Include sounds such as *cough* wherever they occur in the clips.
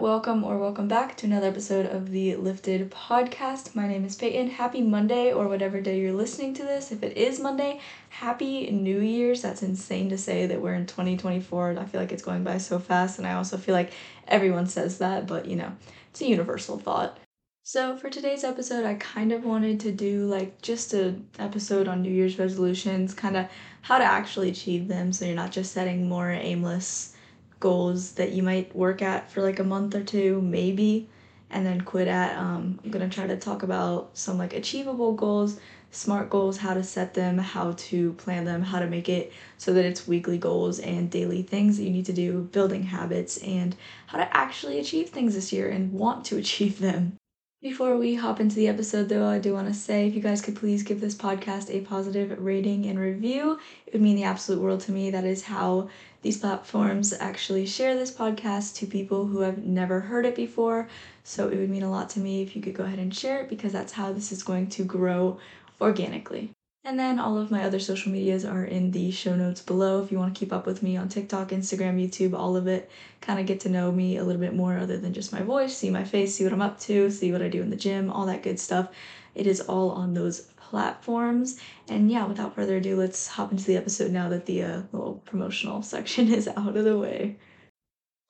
welcome or welcome back to another episode of the Lifted podcast. My name is Payton. Happy Monday or whatever day you're listening to this. If it is Monday, happy New Year's. That's insane to say that we're in 2024. I feel like it's going by so fast, and I also feel like everyone says that, but you know, it's a universal thought. So for today's episode, I kind of wanted to do like just an episode on New Year's resolutions, kind of how to actually achieve them so you're not just setting more aimless goals that you might work at for like a month or two, maybe, and then quit at. Um, I'm gonna try to talk about some like achievable goals, smart goals, how to set them, how to plan them, how to make it so that it's weekly goals and daily things that you need to do, building habits, and how to actually achieve things this year and want to *laughs* achieve them. Before we hop into the episode, though, I do want to say if you guys could please give this podcast a positive rating and review, it would mean the absolute world to me. That is how these platforms actually share this podcast to people who have never heard it before. So it would mean a lot to me if you could go ahead and share it because that's how this is going to grow organically. And then all of my other social medias are in the show notes below if you want to keep up with me on TikTok, Instagram, YouTube, all of it. Kind of get to know me a little bit more other than just my voice, see my face, see what I'm up to, see what I do in the gym, all that good stuff. It is all on those platforms. And yeah, without further ado, let's hop into the episode now that the uh, little promotional *laughs* section is out of the way.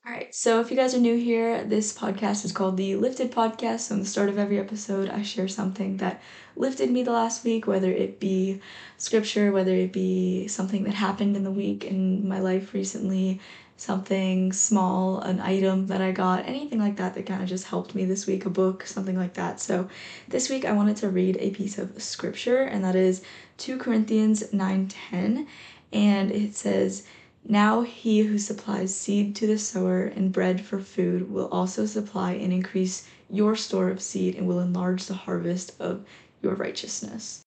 All right, so if you guys are new here, this podcast is called the Lifted Podcast. So, in the start of every episode, I share something that lifted me the last week, whether it be scripture, whether it be something that happened in the week in my life recently, something small, an item that I got, anything like that that kind of just helped me this week, a book, something like that. So, this week I wanted to read a piece of scripture, and that is 2 Corinthians 9 10. And it says, now he who supplies seed to the sower and bread for food will also supply and increase your store of seed and will enlarge the harvest of your righteousness.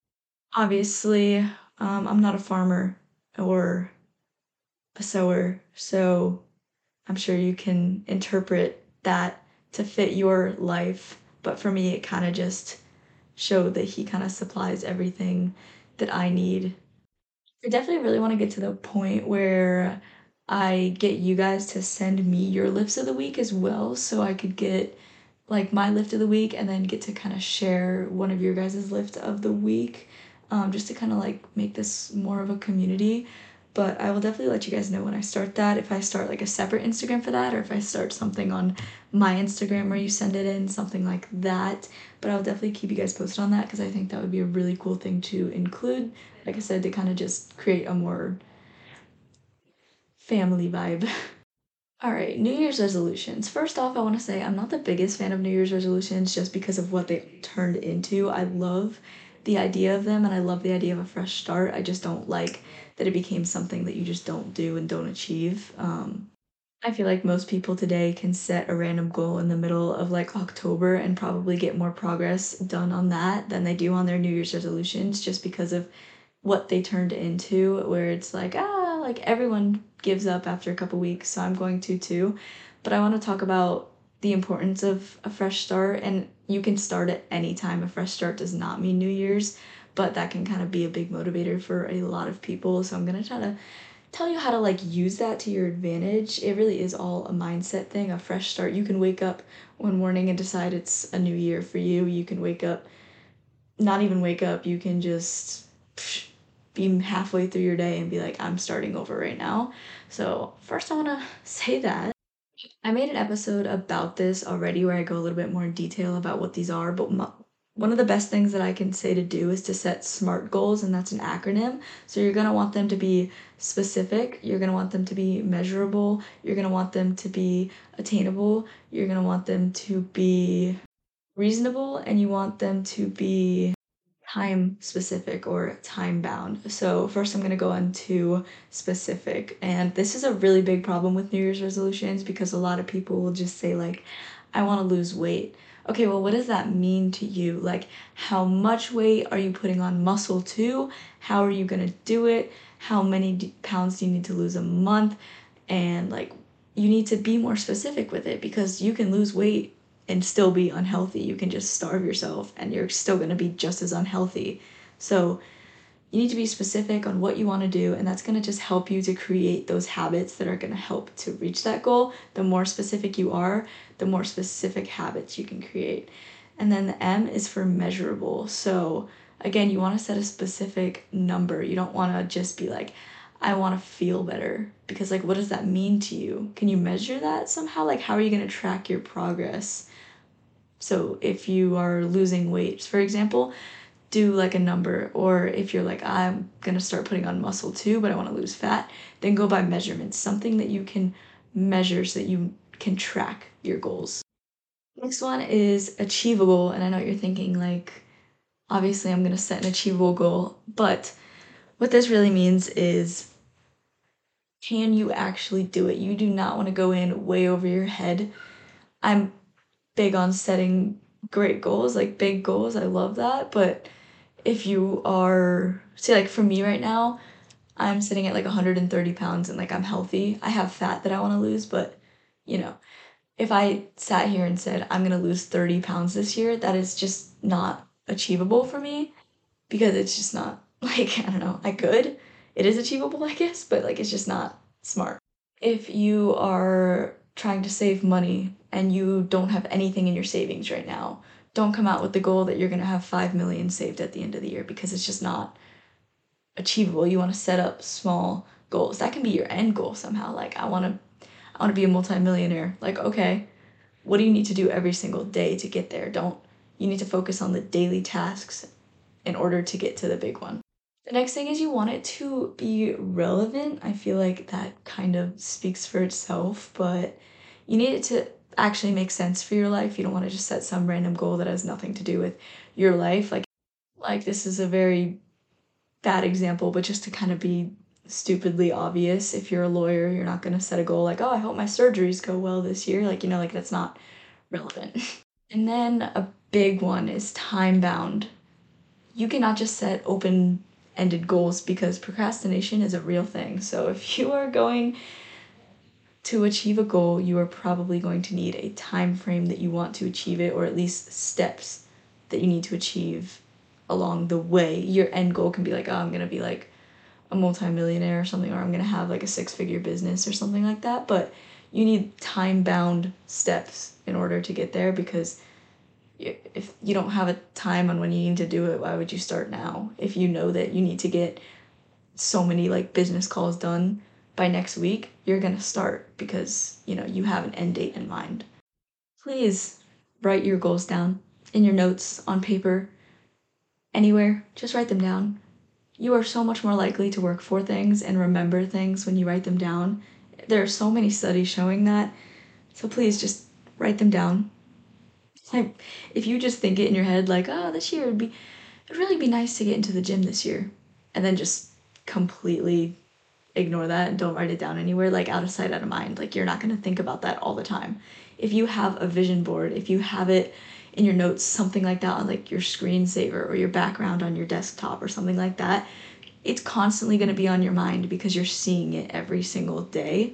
Obviously, um, I'm not a farmer or a sower, so I'm sure you can interpret that to fit your life. But for me, it kind of just showed that he kind of supplies everything that I need I definitely really want to get to the point where I get you guys to send me your lifts of the week as well so I could get like my lift of the week and then get to kind of share one of your guys' lift of the week um, just to kind of like make this more of a community but I will definitely let you guys know when I start that if I start like a separate Instagram for that or if I start something on my Instagram where you send it in something like that but I'll definitely keep you guys posted on that because I think that would be a really cool thing to include like I said to kind of just create a more family vibe *laughs* All right, New Year's resolutions. First off, I want to say I'm not the biggest fan of New Year's resolutions just because of what they turned into. I love the idea of them and I love the idea of a fresh start. I just don't like that it became something that you just don't do and don't achieve. Um, I feel like most people today can set a random goal in the middle of like October and probably get more progress done on that than they do on their New Year's resolutions just because of what they turned into, where it's like, ah, like everyone gives up after a couple weeks, so I'm going to too. But I want to talk about the importance of a fresh start, and you can start at any time. A fresh start does not mean New Year's, but that can kind of be a big motivator for a lot of people. So I'm gonna try to tell you how to like use that to your advantage. It really is all a mindset thing, a fresh start. You can wake up one morning and decide it's a new year for you. You can wake up, not even wake up, you can just be halfway through your day and be like, I'm starting over right now. So, first, I want to *laughs* say that. I made an episode about this already where I go a little bit more in detail about what these are, but my, one of the best things that I can say to do is to set SMART goals, and that's an acronym. So, you're gonna want them to be specific, you're gonna want them to be measurable, you're gonna want them to be attainable, you're gonna want them to be reasonable, and you want them to be time specific or time bound. So, first, I'm going to go into specific. And this is a really big problem with New Year's resolutions because a lot of people will just say, like, I want to lose weight. Okay, well, what does that mean to you? Like, how much weight are you putting on muscle to? How are you going to do it? How many pounds do you need to lose a month? And, like, you need to be more specific with it because you can lose weight and still be unhealthy. You can just starve yourself and you're still going to be just as unhealthy. So you need to be specific on what you want to do, and that's going to just help you to create those habits that are going to help to reach that goal. The more specific you are, the more specific habits you can create. And then the M is for measurable. So, again, you want to set a specific number. You don't want to just be like, I want to feel better. Because, like, what does that mean to you? Can you measure that somehow? Like, how are you going to track your progress? So, if you are losing weight, for example, do like a number or if you're like i'm gonna start putting on muscle too but i want to lose fat then go by measurements something that you can measure so that you can track your goals next one is achievable and i know you're thinking like obviously i'm gonna set an achievable goal but what this really means is can you actually do it? You do not want to go in way over your head. I'm big on setting great goals like big goals i love that but if you are see like for me right now i'm sitting at like 130 pounds and like i'm healthy. I have fat that i want to lose but you know if i sat here and said i'm going to lose 30 pounds this year that is just not achievable for me because it's just not *laughs* like i don't know i could it is achievable i guess but like it's just not smart if you are trying to save money and you don't have anything in your savings right now don't come out with the goal that you're going to have 5 million saved at the end of the year because it's just not achievable. You want to set up small goals. That can be your end goal somehow. Like I want to I want to be a multimillionaire. Like okay, what do you need to do every single day to get there? Don't you need to focus on the daily tasks in order to get to the big one. The next thing is you want it to be relevant. I feel like that kind of speaks for itself, but you need it to actually make sense for your life. You don't want to just set some random goal that has nothing to do with your life. Like like this is a very bad example, but just to kind of be stupidly obvious, if you're a lawyer, you're not going to set a goal like, "Oh, I hope my surgeries go well this year." Like, you know, like that's not relevant. *laughs* and then a big one is time bound. You cannot just set open ended goals because procrastination is a real thing. So if you are going to achieve a goal, you are probably going to need a time frame that you want to achieve it, or at least steps that you need to achieve along the way. Your end goal can be like, oh, I'm gonna be like a multimillionaire or something, or I'm gonna have like a six figure business or something like that. But you need time bound steps in order to get there because if you don't have a time on when you need to do it, why would you start now? If you know that you need to get so many like business calls done by next week, you're going to start because, you know, you have an end date in mind. Please write your goals down in your notes on paper, anywhere. Just write them down. You are so much more likely to work for things and remember things when you write them down. There are so many studies showing that. So please just write them down. Like if you just think it in your head like, "Oh, this year would be it'd really be nice to get into the gym this year." And then just completely ignore that and don't write it down anywhere, like out of sight, out of mind. Like you're not going to think about that all the time. If you have a vision board, if you have it in your notes, something like that on like your screensaver or your background on your desktop or something like that, it's constantly going to be on your mind because you're seeing it every single day.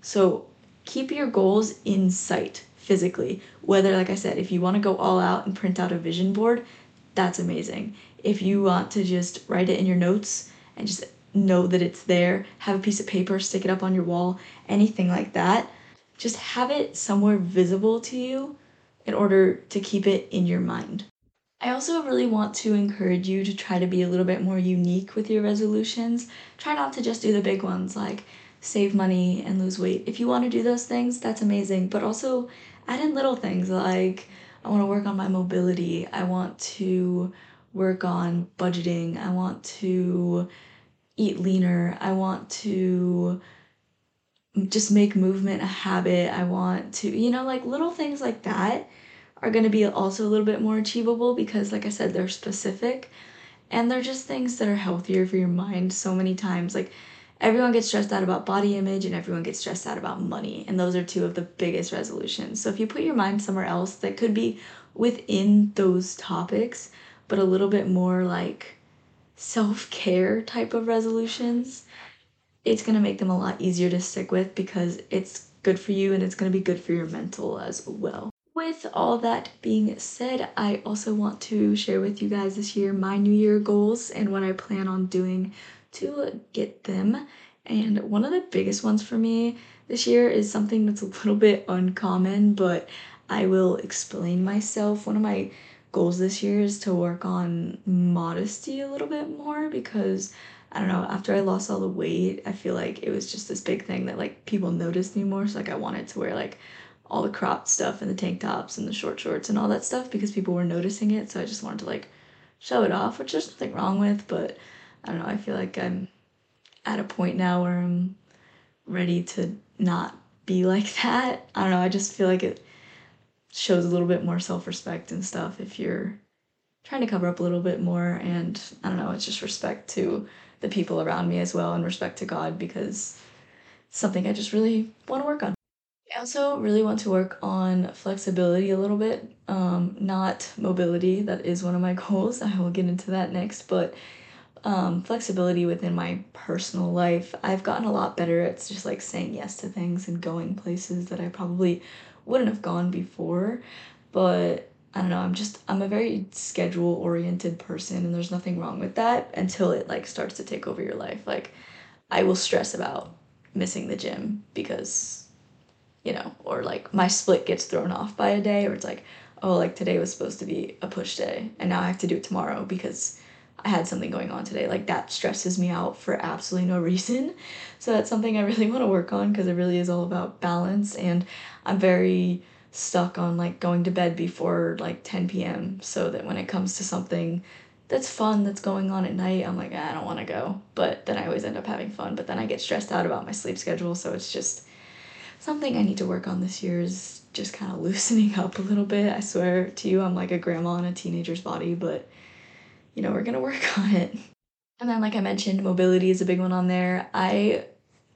So keep your goals in sight physically. Whether, like I said, if you want to go all out and print out a vision board, that's amazing. If you want to just write it in your notes and just know that it's there, have a piece of paper, stick it up on your wall, anything like that. Just have it somewhere visible to you in order to keep it in your mind. I also really want to encourage you to try to be a little bit more unique with your resolutions. Try not to just do the big ones like save money and lose weight. If you want to do those things, that's amazing, but also add in little things like I want to work on my mobility, I want to work on budgeting, I want to eat leaner. I want to just make movement a habit. I want to, you know, like little things like that are going to be also a little bit more achievable because, like I said, they're specific and they're just things that are healthier for your mind so many times. Like, everyone gets stressed out about body image and everyone gets stressed out about money. And those are two of the biggest resolutions. So, if you put your mind somewhere else that could be within those topics, but a little bit more like self care type of resolutions, it's going to make them a lot easier to stick with because it's good for you and it's going to be good for your mental as well. with all that being said, I also want to share with you guys this year my New Year goals and what I plan on doing to get them. And one of the biggest ones for me this year is something that's a little bit uncommon, but I will explain myself. One of my goals this year is to work on modesty a little bit more because I don't know, after I lost all the weight, I feel like it was just this big thing that like people noticed me more. So like I wanted to wear like all the cropped stuff and the tank tops and the short shorts and all that stuff because people were noticing it. So I just wanted to like show it off, which there's nothing wrong with, but I don't know, I feel like I'm at a point now where I'm ready to not be *laughs* like that. I don't know, I just feel like it shows a little bit more self respect and stuff if you're trying to cover up a little bit more. And I don't know, it's just respect to the people around me as well and respect to God because it's something I just really want to work on. I also really want to work on flexibility a little bit, um, not mobility. That is one of my *laughs* goals. I will get into that next, but um, flexibility within my personal life. I've gotten a lot better at just like saying yes to things and going places that I probably wouldn't have gone before. But I don't know, I'm just, I'm a very schedule oriented person and there's nothing wrong with that until it like starts to take over your life. Like, I will stress about missing the gym because, you know, or like my split gets thrown off by a day or it's like, oh, like today was supposed to be a push day and now I have to do it tomorrow because I had something going on today. Like that stresses me out for absolutely no reason. So that's something I really *laughs* want to work on because it really is all about balance. And I'm very stuck on like going to bed before like 10 p.m. so that when it comes to something that's fun that's going on at night, I'm like, ah, I don't want to go. But then I always end up having fun. But then I get stressed out about my sleep schedule. So it's just something I need to work on this year is just kind of *laughs* loosening up a little bit. I swear to you, I'm like a grandma in a teenager's body, but you know, we're gonna work *laughs* on it. And then, like I mentioned, mobility is a big one on there. I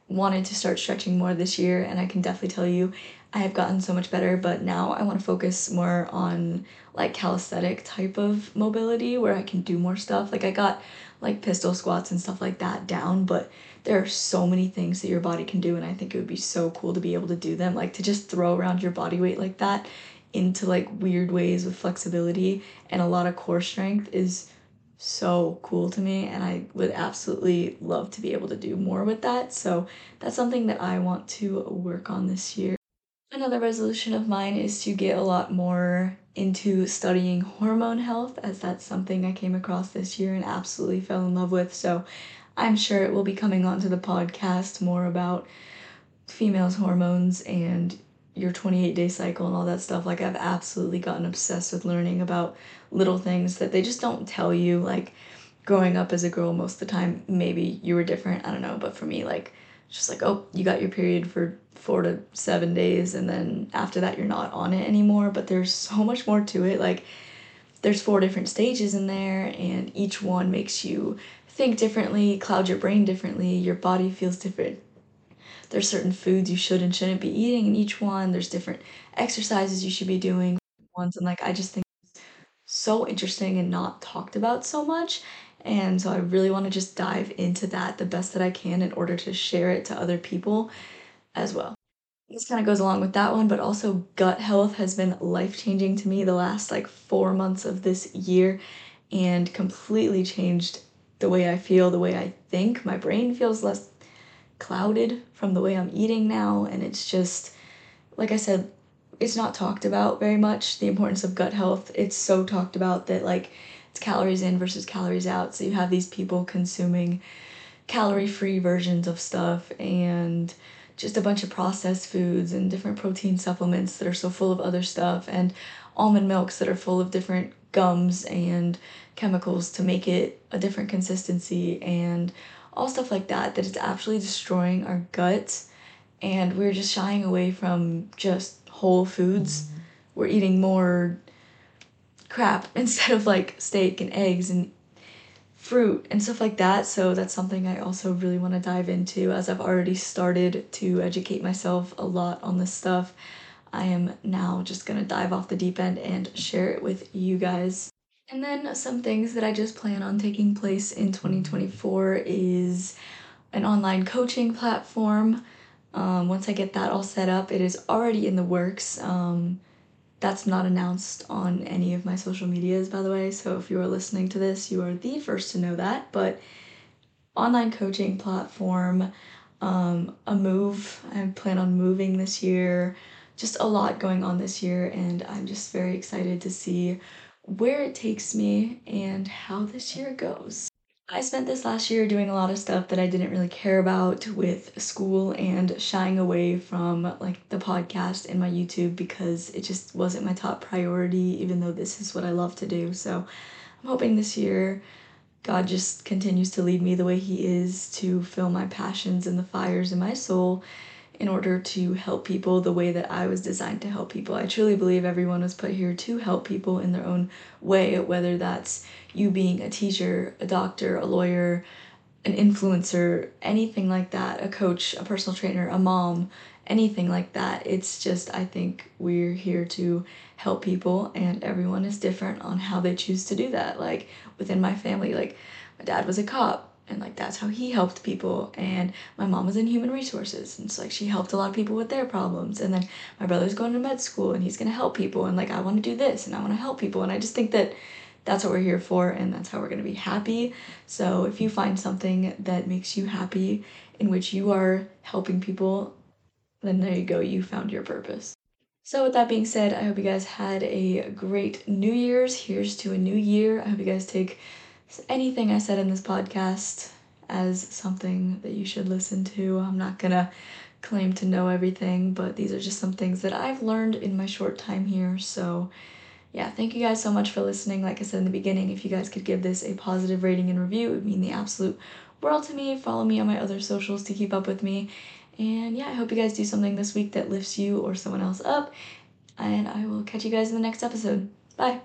wanted to start stretching more this year, and I can definitely tell you I have gotten so much better, but now I want to focus more on like calisthenic type of mobility where I can do more stuff. Like, I got like pistol squats and stuff like that down, but there are so many things that your body can do, and I think it would be so cool to be able to do them. Like, to just throw around your body weight like that into like weird ways with flexibility and a lot of core strength is so cool to me and I would absolutely love to be able to do more with that. So that's something that I want to work on this year. Another resolution of mine is to get a lot more into studying hormone health as that's something I came across this year and absolutely fell in love with. So I'm sure it will be coming onto the podcast more about females' hormones and your 28 day cycle and all that stuff. Like, I've absolutely gotten obsessed with learning about little things that they just don't tell you. Like, growing up as a girl, most of the time, maybe you were different. I don't know. But for me, like, just like, oh, you got your period for four to seven days, and then after that, you're not on it anymore. But there's so *laughs* much more to it. Like, there's four different stages in there, and each one makes you think differently, cloud your brain differently, your body feels different there's certain foods you should and shouldn't be eating in each one. There's different exercises you should be doing ones and like I just think it's so interesting and not talked about so much. And so I really want to just dive into that the best that I can in order to share it to other people as well. This kind of goes along with that one, but also gut health has been life changing to me the last like four months of this year and completely changed the way I feel, the way I think. My brain feels less clouded from the way I'm eating now. And it's just, like I said, it's not talked about very much, the importance of gut health. It's so talked about that, like, it's calories in versus calories out. So you have these people consuming calorie free versions of stuff and just a bunch of processed foods and different protein supplements that are so full of other stuff and almond milks that are full of different gums and chemicals to make it a different consistency and all stuff like that, that it's actually destroying our guts. And we're just shying away from just whole foods. Mm-hmm. we're eating more crap *laughs* instead of like steak and eggs and fruit and stuff like that. So that's something i also really want to dive into. As i've already started to educate myself a lot on this stuff i am now just going to dive off the deep end and share it with you guys and then some things that I just plan on taking place in 2024 is an online coaching platform. Um, once I get that all set up, it is already in the works. Um, that's not announced on any of my social medias, by the way. So if you are listening to this, you are the first to know that. But online coaching platform, um, a move. I plan on moving this year. Just a lot going on this year, and I'm just very excited to see where it takes me and how this year goes. I spent this last year doing a lot of stuff that I didn't really care about with school and shying away from like the podcast and my YouTube because it just wasn't my top priority, even though this is what I love to do. So I'm hoping this year God just continues to lead me the way He is to fill my passions and the fires in my soul in order to help people the way that I was designed to help people. I truly believe everyone was put here to help people in their own way, whether that's you being a teacher, a doctor, a lawyer, an influencer, anything like that, a coach, a personal trainer, a mom, anything like that. It's just, I think we're here to help people, and everyone is different on how they choose to do that. Like within my family, like my dad was a cop and like that's how he helped people. And my mom was in human resources. And so like she helped a lot of people with their problems. And then my brother's going to med school and he's going to help people. And like i want to do this and i want to help people. And i just think that that's what we're here for and that's how we're going to be happy. So if you find something that makes you happy in which you are helping people then there you go. You found your purpose. So with that being said i hope you guys had a great new year's. Here's to a new year. I hope you guys take anything I said in this podcast as something that you should listen to. I'm not gonna claim to know everything, but these are just some things that I've learned in my short time here. So, yeah, thank you guys so much for listening. Like I said in the beginning, if you guys could give this a positive rating and review, it would mean the absolute world to me. Follow me on my other socials to keep up with me. And yeah, I hope you guys do something this week that lifts you or someone else up. And I will catch you guys in the next episode. Bye.